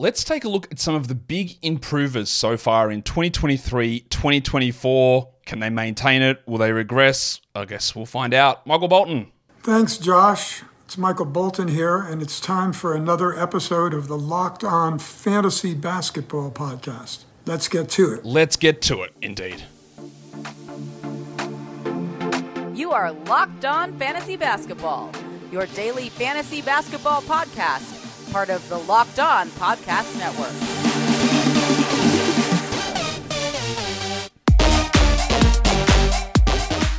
let's take a look at some of the big improvers so far in 2023, 2024. Can they maintain it? Will they regress? I guess we'll find out. Michael Bolton. Thanks, Josh. It's Michael Bolton here, and it's time for another episode of the Locked On Fantasy Basketball Podcast. Let's get to it. Let's get to it, indeed. You are Locked On Fantasy Basketball, your daily fantasy basketball podcast, part of the Locked On Podcast Network.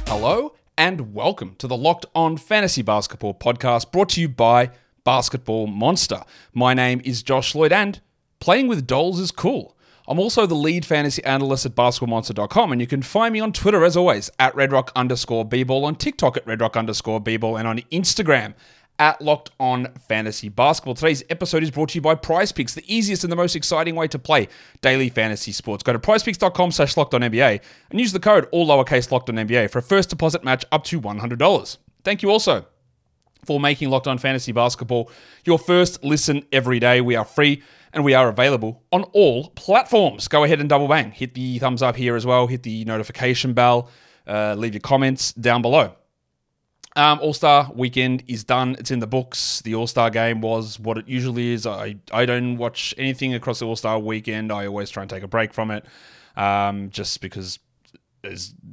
Hello, and welcome to the Locked On Fantasy Basketball Podcast brought to you by Basketball Monster. My name is Josh Lloyd, and playing with dolls is cool. I'm also the lead fantasy analyst at basketballmonster.com, and you can find me on Twitter as always at redrock underscore bball, on TikTok at redrock underscore bball, and on Instagram at Locked On Fantasy Basketball. Today's episode is brought to you by Prize Picks, the easiest and the most exciting way to play daily fantasy sports. Go to prizepicks.com slash locked on NBA and use the code all lowercase locked on NBA for a first deposit match up to $100. Thank you also for making Locked On Fantasy Basketball your first listen every day. We are free and we are available on all platforms. Go ahead and double bang. Hit the thumbs up here as well. Hit the notification bell. Uh, leave your comments down below. Um, All Star weekend is done. It's in the books. The All Star game was what it usually is. I, I don't watch anything across the All Star weekend. I always try and take a break from it um, just because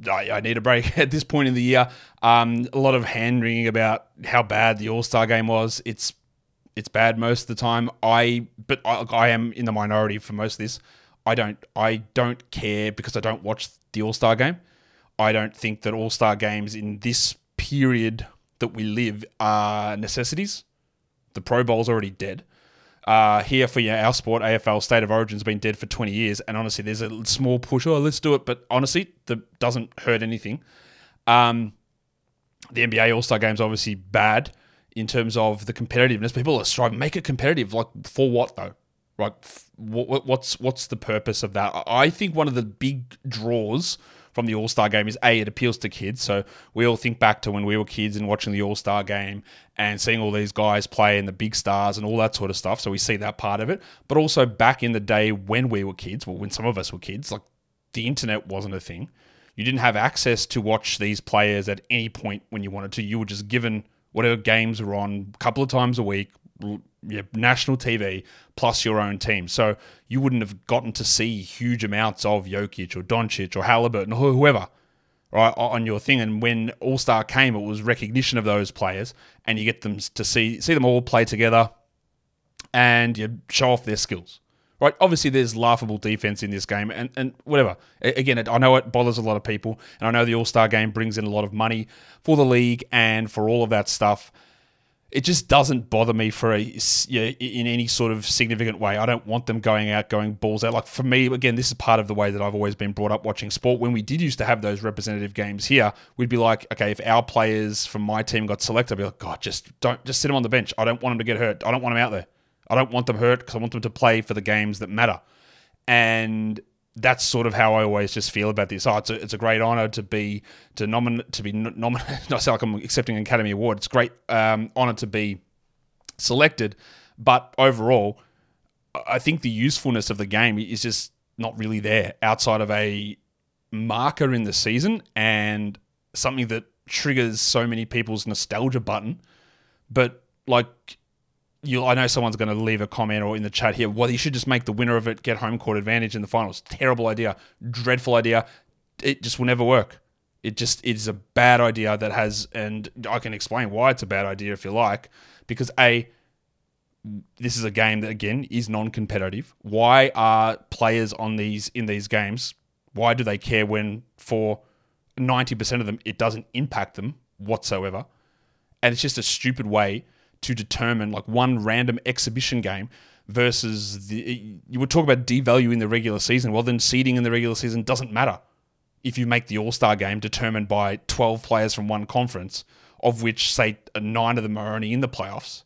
I, I, need a break at this point in the year. Um, a lot of hand wringing about how bad the All Star game was. It's it's bad most of the time. I but I, I am in the minority for most of this. I don't I don't care because I don't watch the All Star game. I don't think that All Star games in this period that we live are necessities. The Pro Bowl's already dead. Uh, here for our sport, AFL State of Origin's been dead for 20 years, and honestly, there's a small push. Oh, let's do it, but honestly, that doesn't hurt anything. Um, the NBA All Star Game's obviously bad in terms of the competitiveness. People are striving make it competitive. Like for what though? Like what, what's what's the purpose of that? I think one of the big draws from the All Star game is a it appeals to kids. So we all think back to when we were kids and watching the All Star game and seeing all these guys play and the big stars and all that sort of stuff. So we see that part of it. But also back in the day when we were kids, well, when some of us were kids, like the internet wasn't a thing. You didn't have access to watch these players at any point when you wanted to. You were just given whatever games were on a couple of times a week, yeah, national TV plus your own team. So you wouldn't have gotten to see huge amounts of Jokic or Doncic or Halliburton or whoever right on your thing. And when All Star came, it was recognition of those players, and you get them to see see them all play together, and you show off their skills right? Obviously, there's laughable defense in this game, and, and whatever. Again, I know it bothers a lot of people, and I know the All Star game brings in a lot of money for the league and for all of that stuff. It just doesn't bother me for a you know, in any sort of significant way. I don't want them going out, going balls out. Like for me, again, this is part of the way that I've always been brought up watching sport. When we did used to have those representative games here, we'd be like, okay, if our players from my team got selected, I'd be like, God, just don't, just sit them on the bench. I don't want them to get hurt. I don't want them out there. I don't want them hurt because I want them to play for the games that matter. And that's sort of how I always just feel about this. Oh, it's a, it's a great honor to be to nominate to be nominated. Not like I'm accepting an Academy Award. It's a great um, honor to be selected, but overall, I think the usefulness of the game is just not really there outside of a marker in the season and something that triggers so many people's nostalgia button. But like you I know someone's going to leave a comment or in the chat here. Well, you should just make the winner of it get home court advantage in the finals. Terrible idea, dreadful idea. It just will never work. It just it is a bad idea that has, and I can explain why it's a bad idea if you like, because a this is a game that again is non-competitive. Why are players on these in these games? Why do they care when for ninety percent of them it doesn't impact them whatsoever? And it's just a stupid way to determine like one random exhibition game versus the you would talk about devaluing the regular season. Well, then seeding in the regular season doesn't matter if you make the All Star game determined by 12 players from one conference, of which say nine of them are only in the playoffs.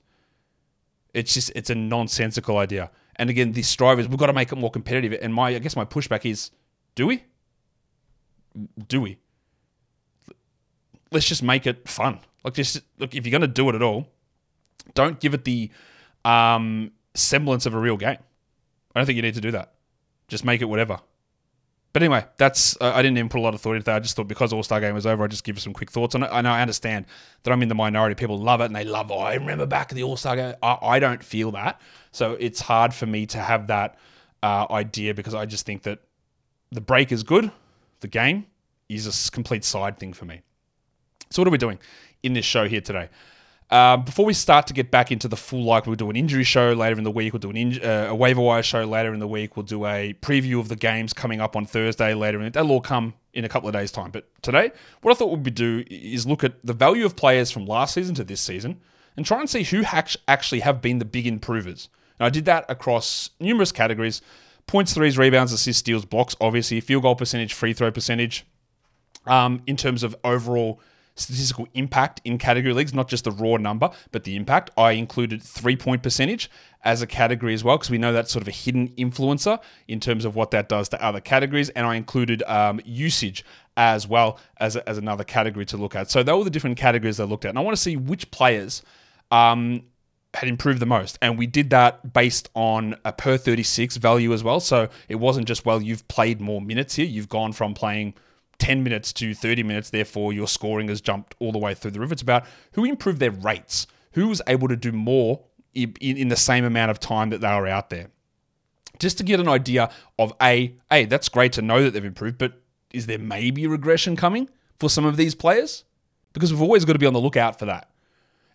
It's just it's a nonsensical idea. And again, this strive is we've got to make it more competitive. And my I guess my pushback is, do we? Do we? Let's just make it fun. Like just look, if you're gonna do it at all, don't give it the um, semblance of a real game. I don't think you need to do that. Just make it whatever. But anyway, that's uh, I didn't even put a lot of thought into that. I just thought because All Star Game was over, I just give some quick thoughts on it. I know I understand that I'm in the minority. People love it and they love. Oh, I remember back in the All Star Game. I, I, don't feel that, so it's hard for me to have that uh, idea because I just think that the break is good. The game is a complete side thing for me. So what are we doing in this show here today? Um, before we start to get back into the full, like we'll do an injury show later in the week, we'll do an in, uh, a waiver wire show later in the week, we'll do a preview of the games coming up on Thursday later, and that'll all come in a couple of days' time. But today, what I thought we'd do is look at the value of players from last season to this season and try and see who actually have been the big improvers. And I did that across numerous categories points, threes, rebounds, assists, steals, blocks, obviously, field goal percentage, free throw percentage. Um, in terms of overall statistical impact in category leagues, not just the raw number, but the impact. I included three point percentage as a category as well, because we know that's sort of a hidden influencer in terms of what that does to other categories. And I included um, usage as well as, as another category to look at. So those were the different categories I looked at. And I want to see which players um, had improved the most. And we did that based on a per 36 value as well. So it wasn't just, well, you've played more minutes here. You've gone from playing 10 minutes to 30 minutes, therefore your scoring has jumped all the way through the roof. It's about who improved their rates, who was able to do more in, in the same amount of time that they were out there. Just to get an idea of A, A, that's great to know that they've improved, but is there maybe regression coming for some of these players? Because we've always got to be on the lookout for that.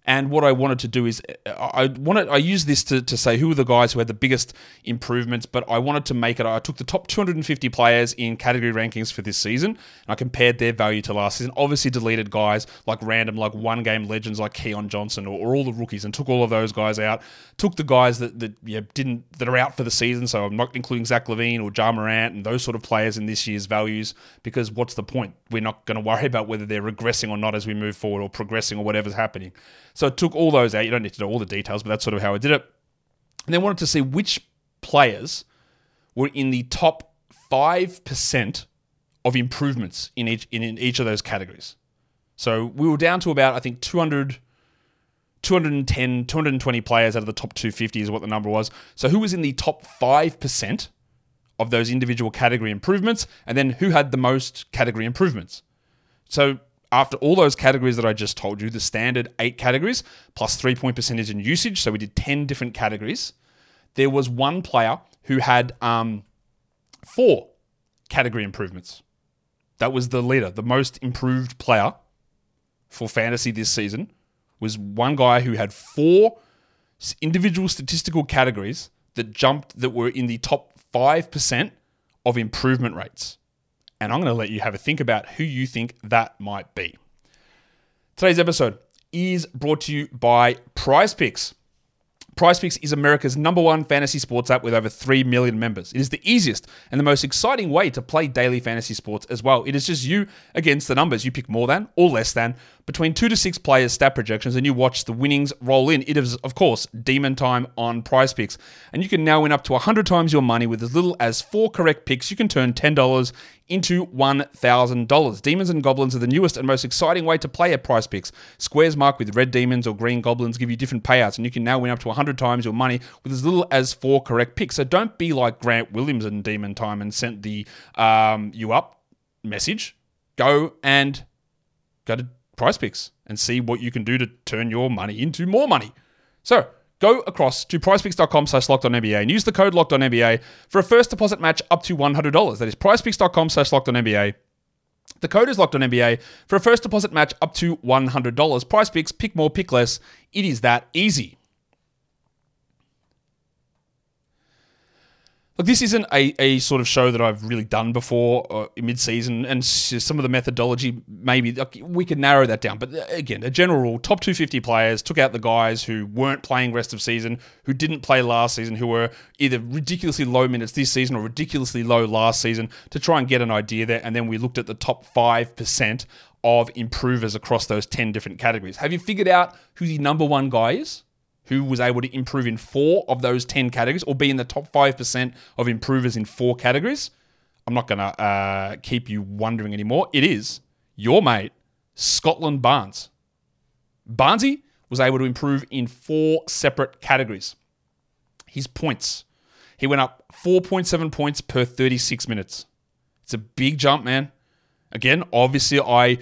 And what I wanted to do is I wanted I used this to, to say who were the guys who had the biggest improvements, but I wanted to make it. I took the top 250 players in category rankings for this season, and I compared their value to last season. Obviously, deleted guys like random, like one game legends like Keon Johnson or, or all the rookies, and took all of those guys out. Took the guys that that yeah, didn't that are out for the season, so I'm not including Zach LaVine or Ja Morant and those sort of players in this year's values because what's the point? We're not going to worry about whether they're regressing or not as we move forward or progressing or whatever's happening. So I took all those out. You don't need to know all the details, but that's sort of how I did it. And then wanted to see which players were in the top 5% of improvements in each, in, in each of those categories. So we were down to about, I think, 200, 210, 220 players out of the top 250 is what the number was. So who was in the top 5% of those individual category improvements? And then who had the most category improvements? So after all those categories that I just told you, the standard eight categories plus three point percentage and usage, so we did 10 different categories, there was one player who had um, four category improvements. That was the leader, the most improved player for fantasy this season was one guy who had four individual statistical categories that jumped that were in the top 5% of improvement rates and I'm going to let you have a think about who you think that might be. Today's episode is brought to you by Prize Picks. Prize Picks is America's number one fantasy sports app with over 3 million members. It is the easiest and the most exciting way to play daily fantasy sports as well. It is just you against the numbers. You pick more than or less than between two to six players' stat projections and you watch the winnings roll in. It is, of course, demon time on prize picks. And you can now win up to 100 times your money with as little as four correct picks. You can turn $10 into $1,000. Demons and Goblins are the newest and most exciting way to play at prize picks. Squares marked with red demons or green goblins give you different payouts, and you can now win up to 100 times your money with as little as four correct picks. So don't be like Grant Williams in Demon Time and sent the um, you up message. Go and go to prize picks and see what you can do to turn your money into more money. So go across to prizepicks.com slash locked on NBA and use the code locked on NBA for a first deposit match up to $100. That is prizepicks.com slash locked on NBA. The code is locked on NBA for a first deposit match up to $100. Prize picks, pick more, pick less. It is that easy. Look, this isn't a, a sort of show that I've really done before uh, mid season, and some of the methodology maybe like, we can narrow that down. But uh, again, a general rule top 250 players took out the guys who weren't playing rest of season, who didn't play last season, who were either ridiculously low minutes this season or ridiculously low last season to try and get an idea there. And then we looked at the top 5% of improvers across those 10 different categories. Have you figured out who the number one guy is? Who was able to improve in four of those 10 categories or be in the top 5% of improvers in four categories, I'm not going to uh, keep you wondering anymore. It is your mate, Scottie Barnes. Barnesy was able to improve in four separate categories his points, He went up 4.7 points per 36 minutes. It's a big jump, man. Again, obviously, I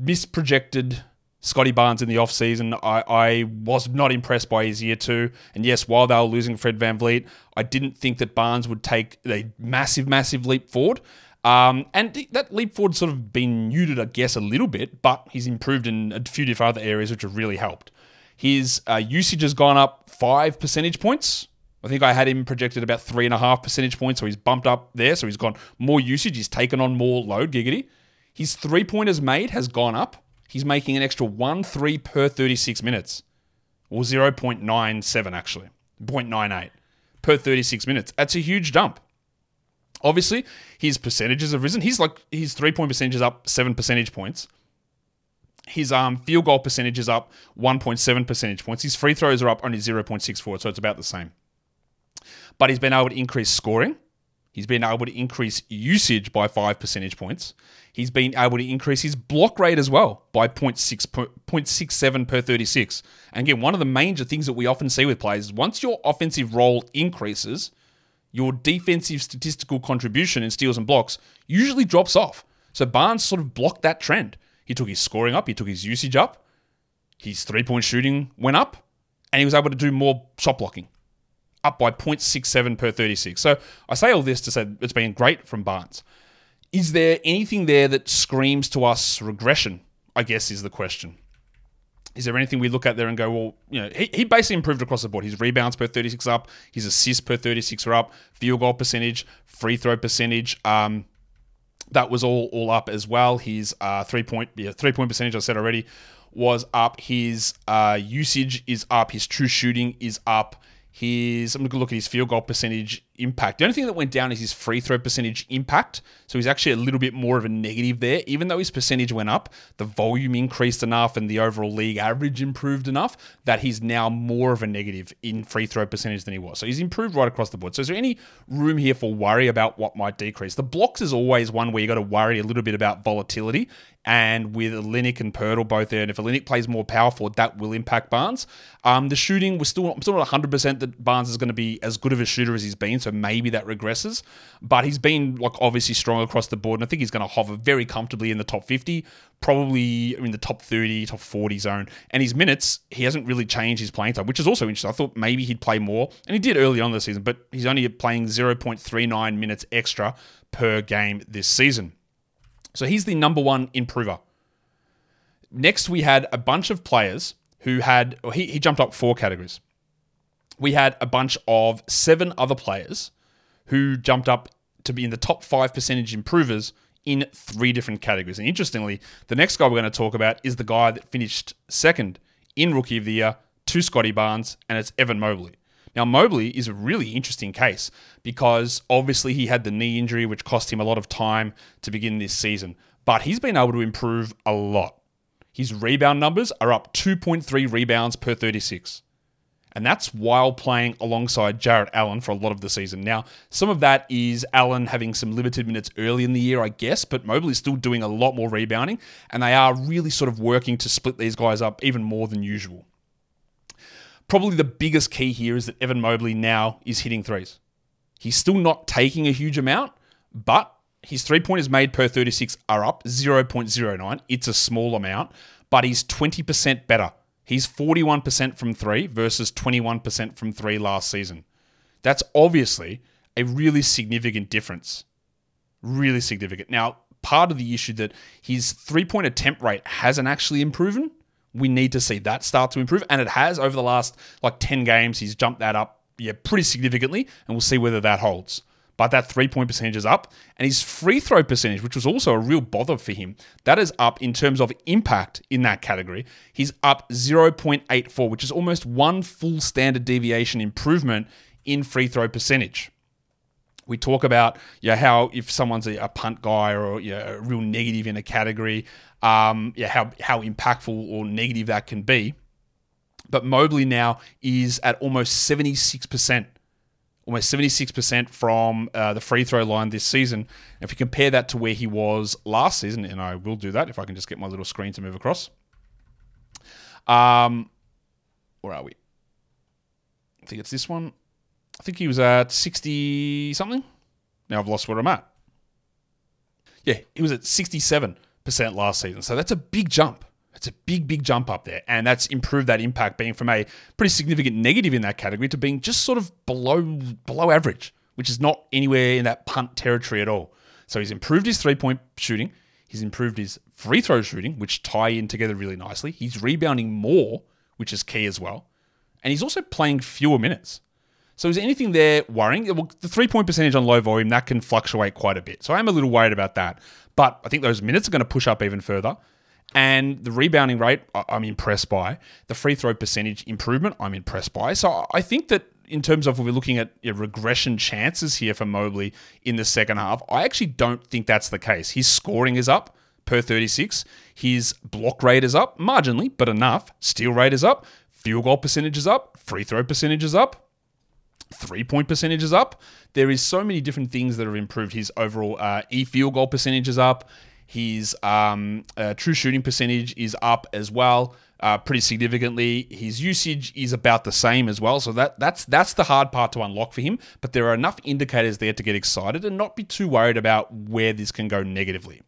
misprojected Scottie Barnes in the offseason. I, I was not impressed by his year two. And yes, while they were losing Fred VanVleet, I didn't think that Barnes would take a massive, massive leap forward. Um, and th- that leap forward sort of been muted, I guess, a little bit, but he's improved in a few different other areas, which have really helped. His uh, usage has gone up five percentage points. I think I had him projected about three and a half percentage points, so he's bumped up there. So he's gone more usage. He's taken on more load, giggity. His three pointers made has gone up. He's making an extra one three per 36 minutes, or 0.97 actually, 0.98 per 36 minutes. That's a huge jump. Obviously, his percentages have risen. He's like his three point percentage is up seven percentage points. His um, field goal percentage is up 1.7 percentage points. His free throws are up only 0.64, so it's about the same. But he's been able to increase scoring. He's been able to increase usage by five percentage points. He's been able to increase his block rate as well by 0.6, 0.67 per 36. And again, one of the major things that we often see with players is once your offensive role increases, your defensive statistical contribution in steals and blocks usually drops off. So Barnes sort of blocked that trend. He took his scoring up, he took his usage up, his three point shooting went up, and he was able to do more shot blocking, up by 0.67 per 36. So I say all this to say it's been great from Barnes. Is there anything there that screams to us regression? I guess is the question. Is there anything we look at there and go, well, you know, he, he basically improved across the board. His rebounds per 36 up, his assists per 36 are up, field goal percentage, free throw percentage, um, that was all all up as well. His uh, three point yeah, three point percentage I said already was up. His uh, usage is up. His true shooting is up. His I'm going to look at his field goal percentage impact. The only thing that went down is his free throw percentage impact. So he's actually a little bit more of a negative there. Even though his percentage went up, the volume increased enough and the overall league average improved enough that he's now more of a negative in free throw percentage than he was. So he's improved right across the board. So is there any room here for worry about what might decrease? The blocks is always one where you got to worry a little bit about volatility and with Olynyk and Poeltl both there, and if Olynyk plays more powerful, that will impact Barnes. Um, the shooting, we're still, I'm still not 100 percent that Barnes is going to be as good of a shooter as he's been, so maybe that regresses. But he's been like obviously strong across the board, and I think he's going to hover very comfortably in the top 50, probably in the top 30, top 40 zone. And his minutes, he hasn't really changed his playing time, which is also interesting. I thought maybe he'd play more, and he did early on the season, but he's only playing 0.39 minutes extra per game this season. So he's the number one improver. Next, we had a bunch of players who had, he, he jumped up four categories. We had a bunch of seven other players who jumped up to be in the top five percentage improvers in three different categories. And interestingly, the next guy we're going to talk about is the guy that finished second in Rookie of the Year to Scottie Barnes, and it's Evan Mobley. Now, Mobley is a really interesting case because obviously he had the knee injury, which cost him a lot of time to begin this season, but he's been able to improve a lot. His rebound numbers are up 2.3 rebounds per 36. And that's while playing alongside Jarrett Allen for a lot of the season. Now, some of that is Allen having some limited minutes early in the year, I guess, but Mobley's still doing a lot more rebounding, and they are really sort of working to split these guys up even more than usual. Probably the biggest key here is that Evan Mobley now is hitting threes. He's still not taking a huge amount, but his three pointers made per 36 are up 0.09. It's a small amount, but he's 20% better. He's 41% from three versus 21% from three last season. That's obviously a really significant difference. Really significant. Now, part of the issue that his three point attempt rate hasn't actually improved we need to see that start to improve. And it has over the last like 10 games. He's jumped that up, yeah, pretty significantly. And we'll see whether that holds. But that three point percentage is up. And his free throw percentage, which was also a real bother for him, that is up in terms of impact in that category. He's up 0.84, which is almost one full standard deviation improvement in free throw percentage we talk about yeah how if someone's a, a punt guy or yeah, a real negative in a category, um, yeah how how impactful or negative that can be. But Mobley now is at almost seventy six percent, almost seventy six percent from uh, the free throw line this season. If you compare that to where he was last season, and I will do that if I can just get my little screen to move across. Um, where are we? I think it's this one. I think he was at 60 something. Now I've lost where I'm at. Yeah, he was at 67% last season. So that's a big jump. It's a big, big jump up there. And that's improved that impact being from a pretty significant negative in that category to being just sort of below below average, which is not anywhere in that punt territory at all. So he's improved his three point shooting. He's improved his free throw shooting, which tie in together really nicely. He's rebounding more, which is key as well. And he's also playing fewer minutes. So is anything there worrying? Well, the three point percentage on low volume, that can fluctuate quite a bit. So I'm a little worried about that. But I think those minutes are going to push up even further. And the rebounding rate, I'm impressed by. The free throw percentage improvement, I'm impressed by. So I think that in terms of we're looking at regression chances here for Mobley in the second half, I actually don't think that's the case. His scoring is up per 36. His block rate is up marginally, but enough. Steal rate is up. Field goal percentage is up. Free throw percentage is up. Three point percentage is up. There is so many different things that have improved. His overall uh, e field goal percentage is up. His um, uh, true shooting percentage is up as well, uh, pretty significantly. His usage is about the same as well. So that that's that's the hard part to unlock for him. But there are enough indicators there to get excited and not be too worried about where this can go negatively.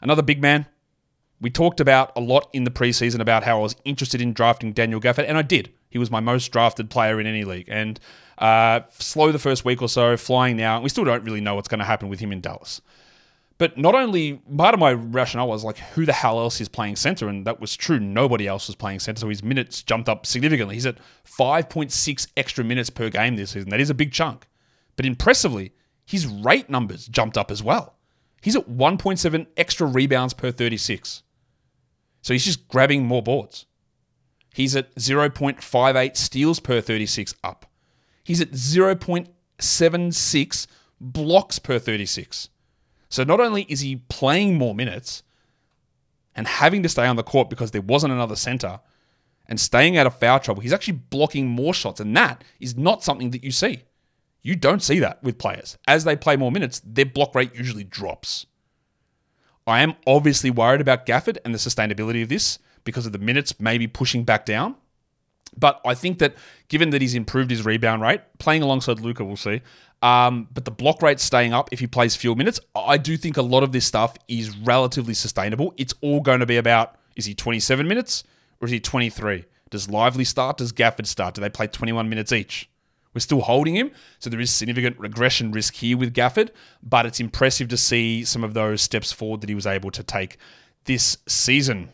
Another big man. We talked about a lot in the preseason about how I was interested in drafting Daniel Gafford, and I did. He was my most drafted player in any league. And uh, slow the first week or so, flying now. We still don't really know what's going to happen with him in Dallas. But not only part of my rationale was like, who the hell else is playing center? And that was true. Nobody else was playing center. So his minutes jumped up significantly. He's at 5.6 extra minutes per game this season. That is a big chunk. But impressively, his rate numbers jumped up as well. He's at 1.7 extra rebounds per 36. So he's just grabbing more boards. He's at 0.58 steals per 36 up. He's at 0.76 blocks per 36. So not only is he playing more minutes and having to stay on the court because there wasn't another center and staying out of foul trouble, he's actually blocking more shots. And that is not something that you see. You don't see that with players. As they play more minutes, their block rate usually drops. I am obviously worried about Gafford and the sustainability of this because of the minutes maybe pushing back down. But I think that given that he's improved his rebound rate, playing alongside Luka, we'll see, um, but the block rate staying up if he plays few minutes, I do think a lot of this stuff is relatively sustainable. It's all going to be about is he 27 minutes or is he 23? Does Lively start? Does Gafford start? Do they play 21 minutes each? We're still holding him, so there is significant regression risk here with Gafford, but it's impressive to see some of those steps forward that he was able to take this season.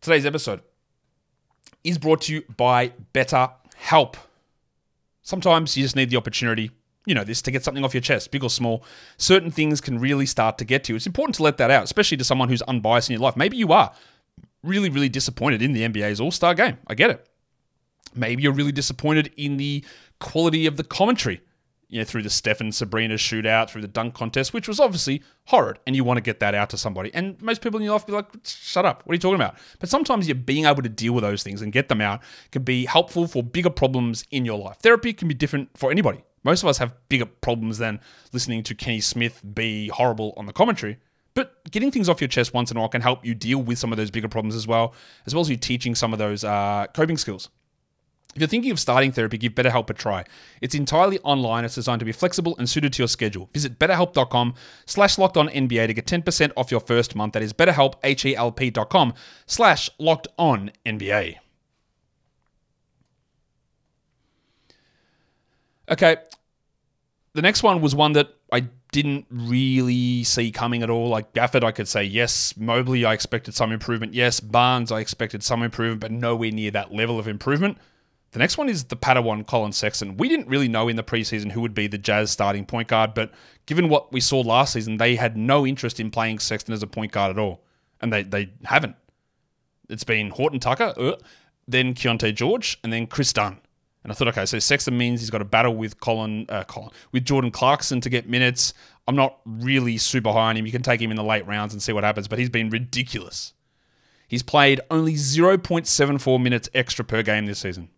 Today's episode is brought to you by Better Help. Sometimes you just need the opportunity, you know, this to get something off your chest, big or small. Certain things can really start to get to you. It's important to let that out, especially to someone who's unbiased in your life. Maybe you are really, really disappointed in the NBA's All Star game. I get it. Maybe you're really disappointed in the quality of the commentary you know, through the Stephen Sabrina shootout, through the dunk contest, which was obviously horrid, and you want to get that out to somebody. And most people in your life be like, shut up, what are you talking about? But sometimes you're being able to deal with those things and get them out can be helpful for bigger problems in your life. Therapy can be different for anybody. Most of us have bigger problems than listening to Kenny Smith be horrible on the commentary. But getting things off your chest once in a while can help you deal with some of those bigger problems as well, as well as you teaching some of those uh, coping skills. If you're thinking of starting therapy, give BetterHelp a try. It's entirely online. It's designed to be flexible and suited to your schedule. Visit betterhelp.com slash locked on NBA to get 10% off your first month. That is betterhelp, H-E-L-P dot com slash locked on NBA. Okay. The next one was one that I didn't really see coming at all. Like Gafford, I could say yes. Mobley, I expected some improvement. Yes. Barnes, I expected some improvement, but nowhere near that level of improvement. The next one is the Padawan Collin Sexton. We didn't really know in the preseason who would be the Jazz starting point guard, but given what we saw last season, they had no interest in playing Sexton as a point guard at all. And they, they haven't. It's been Horton Tucker, uh, then Keyonte George, and then Kris Dunn. And I thought, okay, so Sexton means he's got to battle with Colin, uh, Colin, with Jordan Clarkson to get minutes. I'm not really super high on him. You can take him in the late rounds and see what happens, but he's been ridiculous. He's played only 0.74 minutes extra per game this season.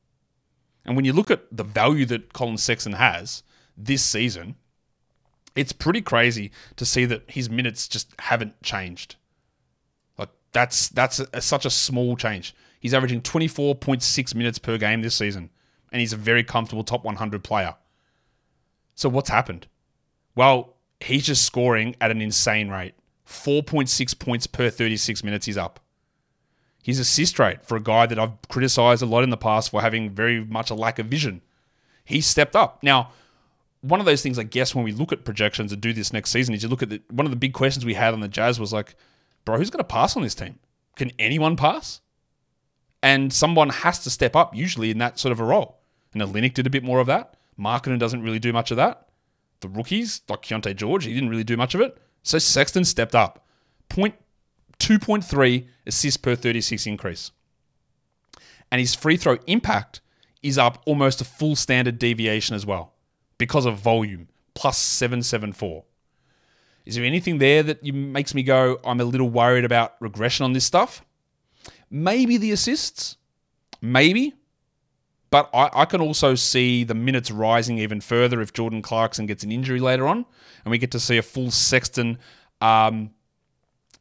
And when you look at the value that Collin Sexton has this season, it's pretty crazy to see that his minutes just haven't changed. Like that's that's a, such a small change. He's He's averaging 24.6 minutes per game this season, and he's a very comfortable top 100 player. So what's happened? Well, he's just scoring at an insane rate. 4.6 points per 36 minutes he's up. His assist rate for a guy that I've criticized a lot in the past for having very much a lack of vision. He stepped up. Now, one of those things I guess when we look at projections and do this next season is you look at the, one of the big questions we had on the Jazz was like, bro, who's going to pass on this team? Can anyone pass? And someone has to step up, usually in that sort of a role. And Olynyk did a bit more of that. Markkanen doesn't really do much of that. The rookies, like Keyonte George, he didn't really do much of it. So Sexton stepped up. Point 2.3 assists per 36 increase. And his free throw impact is up almost a full standard deviation as well because of volume, plus 774. Is there anything there that makes me go, I'm a little worried about regression on this stuff? Maybe the assists, maybe. But I, I, can also see the minutes rising even further if Jordan Clarkson gets an injury later on, and we get to see a full Sexton, um,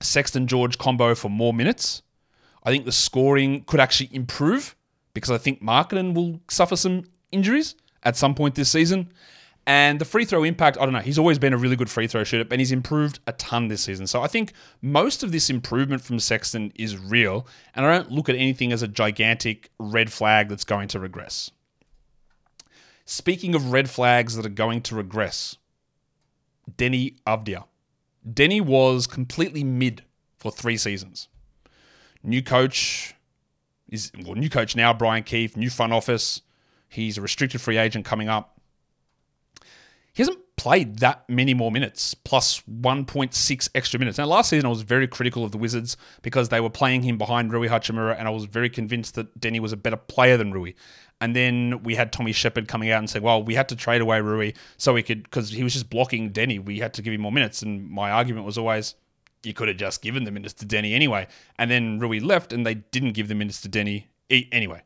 Sexton George combo for more minutes. I think the scoring could actually improve because I think Markkanen will suffer some injuries at some point this season. And the free throw impact, I don't know. He's always been a really good free throw shooter, and he's improved a ton this season. So I think most of this improvement from Sexton is real, and I don't look at anything as a gigantic red flag that's going to regress. Speaking of red flags that are going to regress, Deni Avdija. Deni was completely mid for three seasons. New coach is well, new coach now, Brian Keefe, new front office. He's a restricted free agent coming up he hasn't played that many more minutes, plus 1.6 extra minutes. Now, last season I was very critical of the Wizards because they were playing him behind Rui Hachimura, and I was very convinced that Deni was a better player than Rui. And then we had Tommy Sheppard coming out and saying, well, we had to trade away Rui so we could, because he was just blocking Deni. we had to give him more minutes. And my argument was always, you could have just given the minutes to Deni anyway. And then Rui left, and they didn't give the minutes to Deni anyway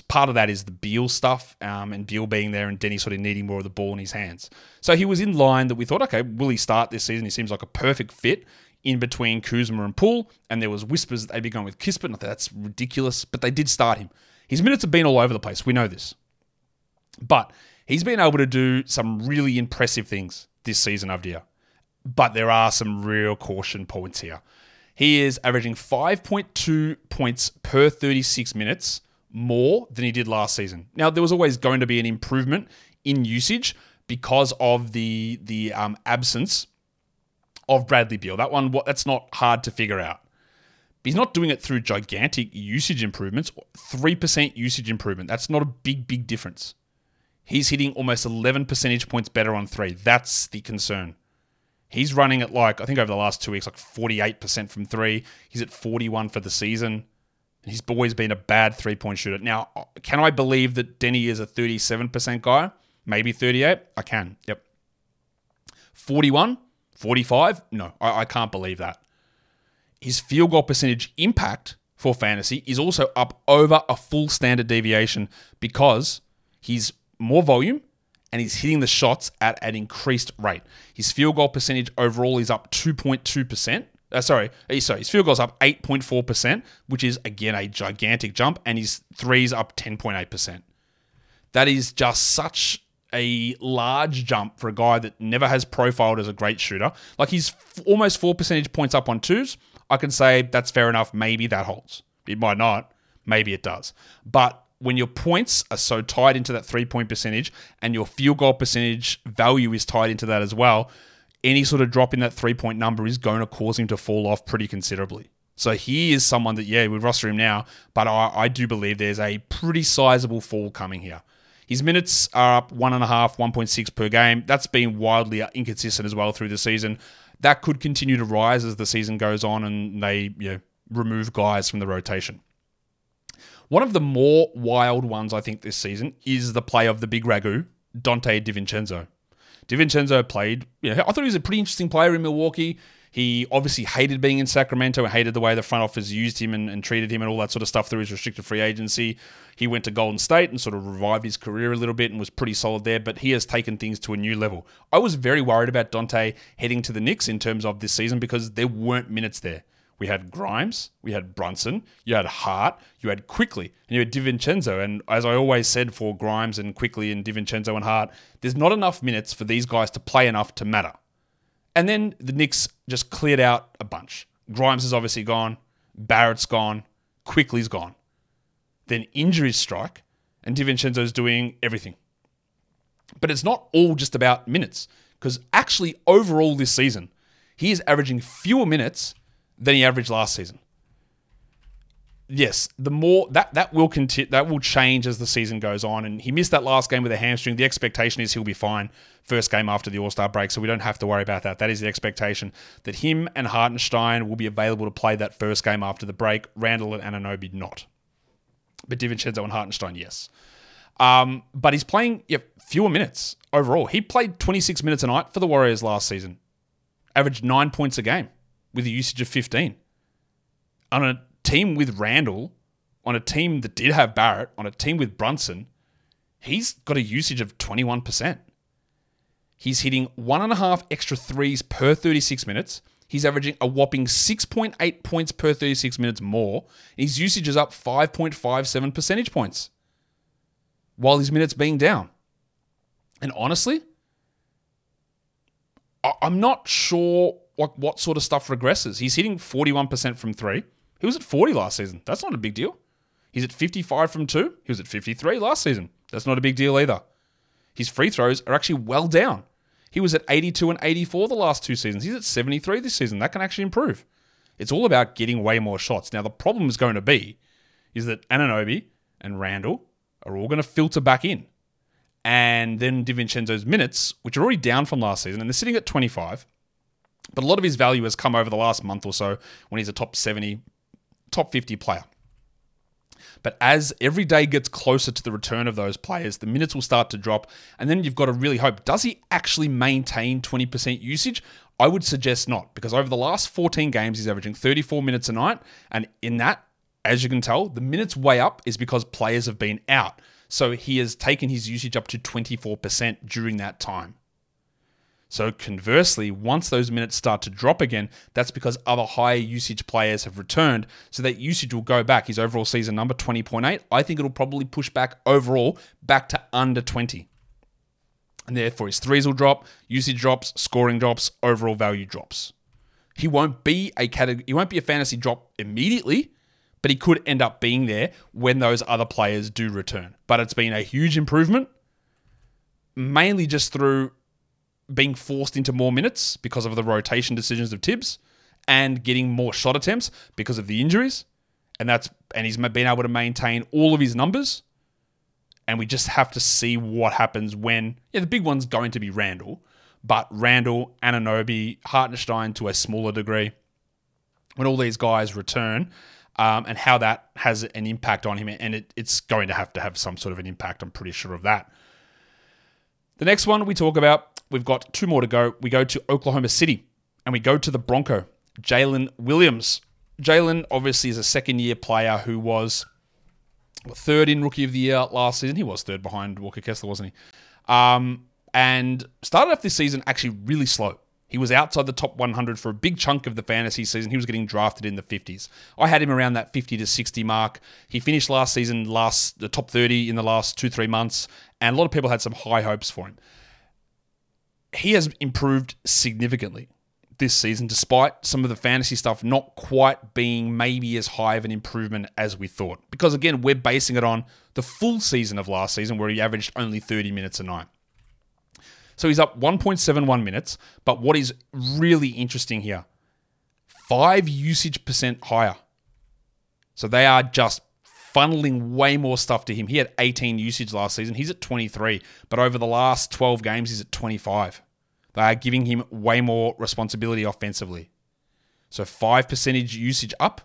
part of that is the Beal stuff um, and Beal being there and Deni sort of needing more of the ball in his hands. So he was in line that we thought, okay, will he start this season? He seems like a perfect fit in between Kuzma and Poole. And there was whispers that they'd be going with Kispert. And I thought that's ridiculous, but they did start him. His minutes have been all over the place. We know this. But he's been able to do some really impressive things this season year. But there are some real caution points here. He is averaging 5.2 points per 36 minutes more than he did last season. Now, there was always going to be an improvement in usage because of the the um, absence of Bradley Beal. That one, that's not hard to figure out. But he's not doing it through gigantic usage improvements. Three percent usage improvement. That's not a big, big difference. He's hitting almost 11 percentage points better on three. That's the concern. He's running at like, I think over the last two weeks, like 48% from three. He's at 41 for the season. He's always been a bad three point shooter. Now, can I believe that Deni is a 37% guy? Maybe 38? I can. Yep. 41? 45? No, I, I can't believe that. His field goal percentage impact for fantasy is also up over a full standard deviation because he's more volume and he's hitting the shots at an increased rate. His field goal percentage overall is up 2.2%. Uh, sorry, sorry, his field goal's up 8.4%, which is again a gigantic jump, and his threes up 10.8%. That is just such a large jump for a guy that never has profiled as a great shooter. Like he's f- almost four percentage points up on twos. I can say that's fair enough. Maybe that holds. It might not. Maybe it does. But when your points are so tied into that three point percentage and your field goal percentage value is tied into that as well, any sort of drop in that three point number is going to cause him to fall off pretty considerably. So he is someone that, yeah, we roster him now, but I, I do believe there's a pretty sizable fall coming here. His minutes are up one and a half, 1.6 per game. That's been wildly inconsistent as well through the season. That could continue to rise as the season goes on and they you know, remove guys from the rotation. One of the more wild ones, I think, this season is the play of the big ragu, Donte DiVincenzo. DiVincenzo played, you know, I thought he was a pretty interesting player in Milwaukee. He obviously hated being in Sacramento and hated the way the front office used him and, and, treated him and all that sort of stuff through his restricted free agency. He went to Golden State and sort of revived his career a little bit and was pretty solid there, but he has taken things to a new level. I was very worried about Donte heading to the Knicks in terms of this season because there weren't minutes there. We had Grimes, we had Brunson, you had Hart, you had Quickley, and you had DiVincenzo. And as I always said for Grimes and Quickley and DiVincenzo and Hart, there's not enough minutes for these guys to play enough to matter. And then the Knicks just cleared out a bunch. Grimes is obviously gone, Barrett's gone, Quickley's gone. Then injuries strike, and DiVincenzo's doing everything. But it's not all just about minutes, because actually, overall this season, he is averaging fewer minutes than he averaged last season. Yes, the more that that will continue, that will change as the season goes on. And he missed that last game with a hamstring. The expectation is he'll be fine first game after the All Star break, so we don't have to worry about that. That is the expectation that him and Hartenstein will be available to play that first game after the break. Randle and Anunoby not, but DiVincenzo and Hartenstein yes. Um, but he's playing yeah, fewer minutes overall. He played 26 minutes a night for the Warriors last season, averaged nine points a game with a usage of 15. On a team with Randle, on a team that did have Barrett, on a team with Brunson, he's got a usage of 21%. He's hitting one and a half extra threes per 36 minutes. He's averaging a whopping 6.8 points per 36 minutes more. His usage is up 5.57 percentage points while his minutes being down. And honestly, I'm not sure like what sort of stuff regresses. He's hitting 41% from three. He was at 40 last season. That's not a big deal. He's at 55 from two. He was at 53 last season. That's not a big deal either. His free throws are actually well down. He was at 82 and 84 the last two seasons. He's at 73 this season. That can actually improve. It's all about getting way more shots. Now, the problem is going to be is that Anunoby and Randle are all going to filter back in. And then DiVincenzo's minutes, which are already down from last season, and they're sitting at 25, but a lot of his value has come over the last month or so when he's a top 70, top 50 player. But as every day gets closer to the return of those players, the minutes will start to drop. And then you've got to really hope does he actually maintain 20% usage? I would suggest not, because over the last 14 games, he's averaging 34 minutes a night. And in that, as you can tell, the minutes way up is because players have been out. So he has taken his usage up to 24% during that time. So conversely, once those minutes start to drop again, that's because other higher usage players have returned. So that usage will go back. His overall season number, 20.8, I think it'll probably push back overall back to under 20. And therefore his threes will drop, usage drops, scoring drops, overall value drops. He won't be a category, he won't be a fantasy drop immediately, but he could end up being there when those other players do return. But it's been a huge improvement, mainly just through being forced into more minutes because of the rotation decisions of Thibs and getting more shot attempts because of the injuries. And that's and he's been able to maintain all of his numbers. And we just have to see what happens when yeah, the big one's going to be Randle, but Randle, Anunoby, Hartenstein to a smaller degree, when all these guys return, um, and how that has an impact on him. And it, it's going to have to have some sort of an impact. I'm pretty sure of that. The next one we talk about, we've got two more to go. We go to Oklahoma City and we go to the Bronco, Jalen Williams. Jalen obviously is a second year player who was third in Rookie of the Year last season. He was third behind Walker Kessler, wasn't he? Um, and started off this season actually really slow. He was outside the top 100 for a big chunk of the fantasy season. He was getting drafted in the 50s. I had him around that 50 to 60 mark. He finished last season last the top 30 in the last two three months, and a lot of people had some high hopes for him. He has improved significantly this season, despite some of the fantasy stuff not quite being maybe as high of an improvement as we thought. Because again, we're basing it on the full season of last season, where he averaged only 30 minutes a night. So he's up 1.71 minutes. But what is really interesting here, five usage percent higher. So they are just funneling way more stuff to him. He had 18 usage last season. He's at 23. But over the last 12 games, he's at 25. They are giving him way more responsibility offensively. So 5 percentage usage up.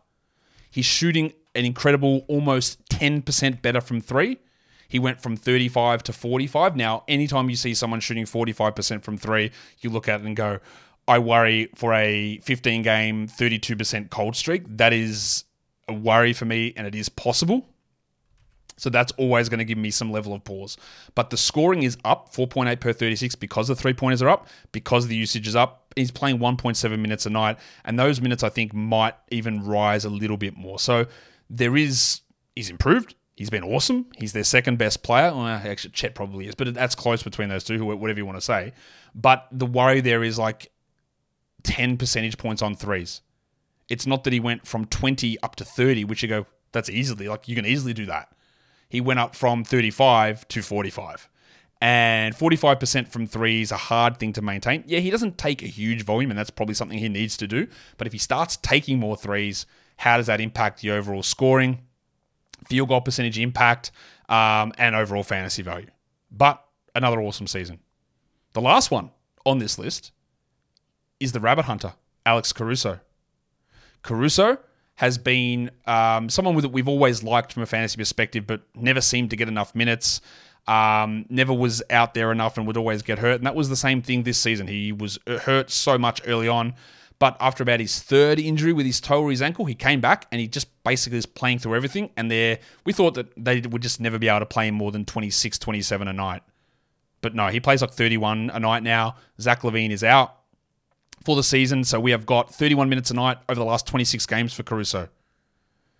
He's shooting an incredible almost 10% better from three. He went from 35 to 45. Now, anytime you see someone shooting 45% from three, you look at it and go, I worry for a 15 game, 32% cold streak. That is a worry for me, and it is possible. So that's always going to give me some level of pause. But the scoring is up 4.8 per 36 because the three pointers are up, because the usage is up, he's playing 1.7 minutes a night, and those minutes I think might even rise a little bit more. So there is he's improved. He's been awesome. He's their second best player. Well, actually, Chet probably is, but that's close between those two. Whatever you want to say. But the worry there is like 10 percentage points on threes. It's not that he went from 20 up to 30, which you go, that's easily, like you can easily do that. He went up from 35 to 45. And 45% from three is a hard thing to maintain. Yeah, he doesn't take a huge volume, and that's probably something he needs to do. But if he starts taking more threes, how does that impact the overall scoring, field goal percentage impact, um, and overall fantasy value? But another awesome season. The last one on this list is the rabbit hunter, Alex Caruso. Caruso has been um, someone that we've always liked from a fantasy perspective, but never seemed to get enough minutes. Um, never was out there enough and would always get hurt. And that was the same thing this season. He was hurt so much early on. But after about his third injury with his toe or his ankle, he came back and he just basically is playing through everything. And there, we thought that they would just never be able to play him more than 26, 27 a night. But no, he plays like 31 a night now. Zach LaVine is out for the season. So we have got 31 minutes a night over the last 26 games for Caruso.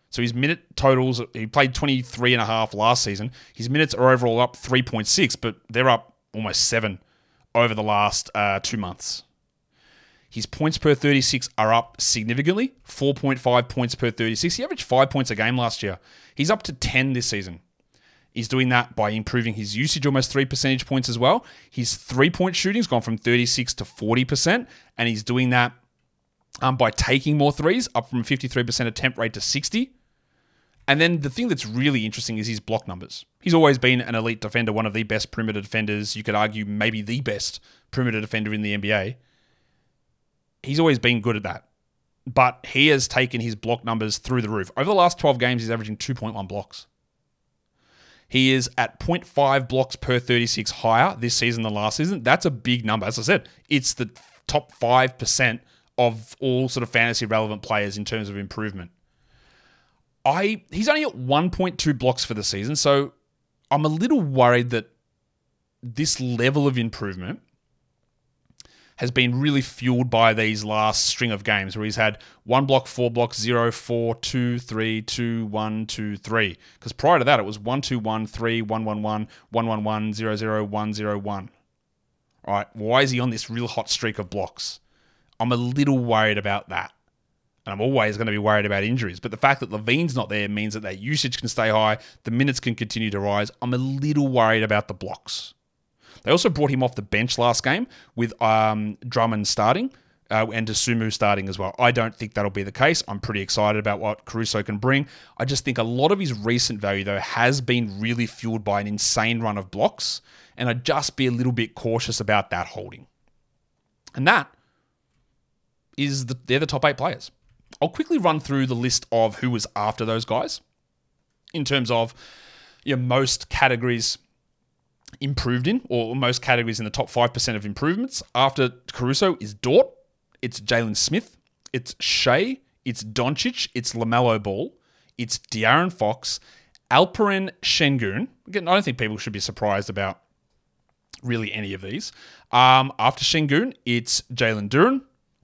So his minute totals, he played 23 and a half last season. His minutes are overall up 3.6, but they're up almost seven over the last uh, two months. His points per 36 are up significantly, 4.5 points per 36. He averaged five points a game last year. He's up to 10 this season. He's doing that by improving his usage almost three percentage points as well. His three point shooting's gone from 36 to 40%, and he's doing that um, by taking more threes, up from 53% attempt rate to 60. And then the thing that's really interesting is his block numbers. He's always been an elite defender, one of the best perimeter defenders. You could argue maybe the best perimeter defender in the NBA. He's always been good at that. But he has taken his block numbers through the roof. Over the last 12 games, he's averaging 2.1 blocks. He is at 0.5 blocks per 36 higher this season than last season. That's a big number. As I said, it's the top 5% of all sort of fantasy relevant players in terms of improvement. I he's only at 1.2 blocks for the season, so I'm a little worried that this level of improvement has been really fueled by these last string of games where he's had one block, four blocks, zero, four, two, three, two, one, two, three. Because prior to that, it was one, two, one, three, one, one, one, one, one, one, zero, zero, one, zero, one. All right, why is he on this real hot streak of blocks? I'm a little worried about that. And I'm always going to be worried about injuries. But the fact that LaVine's not there means that their usage can stay high, the minutes can continue to rise. I'm a little worried about the blocks. They also brought him off the bench last game with um, Drummond starting. Uh, and Dosunmu starting as well. I don't think that'll be the case. I'm pretty excited about what Caruso can bring. I just think a lot of his recent value, though, has been really fueled by an insane run of blocks, and I'd just be a little bit cautious about that holding. And that is the, they're the top eight players. I'll quickly run through the list of who was after those guys in terms of your most categories improved in, or most categories in the top 5% of improvements. After Caruso is Dort, it's Jalen Smith, it's Shai, it's Doncic, it's LaMelo Ball, it's De'Aaron Fox, Alperen Sengun. Again, I don't think people should be surprised about really any of these. Um, after Sengun, it's Jalen Duren,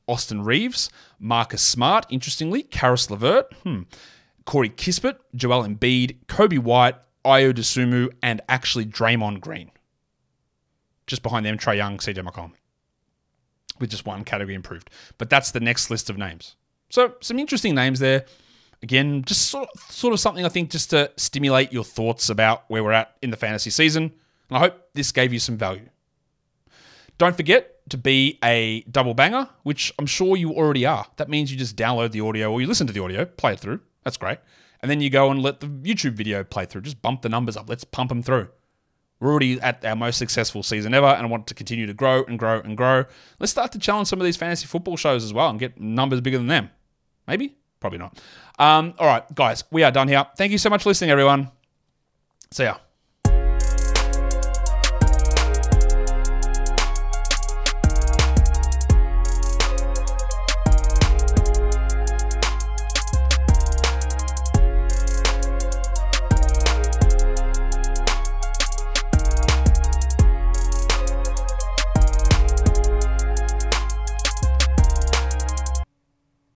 Austin Reaves, Marcus Smart, interestingly, Caris LeVert, hmm, Corey Kispert, Joel Embiid, Coby White, Ayo Dosunmu, and actually Draymond Green. Just behind them, Trae Young, CJ McCollum. With just one category improved. But that's the next list of names. So some interesting names there. Again, just sort of, sort of something I think just to stimulate your thoughts about where we're at in the fantasy season. And I hope this gave you some value. Don't forget to be a double banger, which I'm sure you already are. That means you just download the audio or you listen to the audio, play it through. That's great and then you go and let the YouTube video play through. Just bump the numbers up. Let's pump them through. We're already at our most successful season ever, and I want to continue to grow and grow and grow. Let's start to challenge some of these fantasy football shows as well and get numbers bigger than them. Maybe? Probably not. Um, all right, guys, we are done here. Thank you so much for listening, everyone. See ya.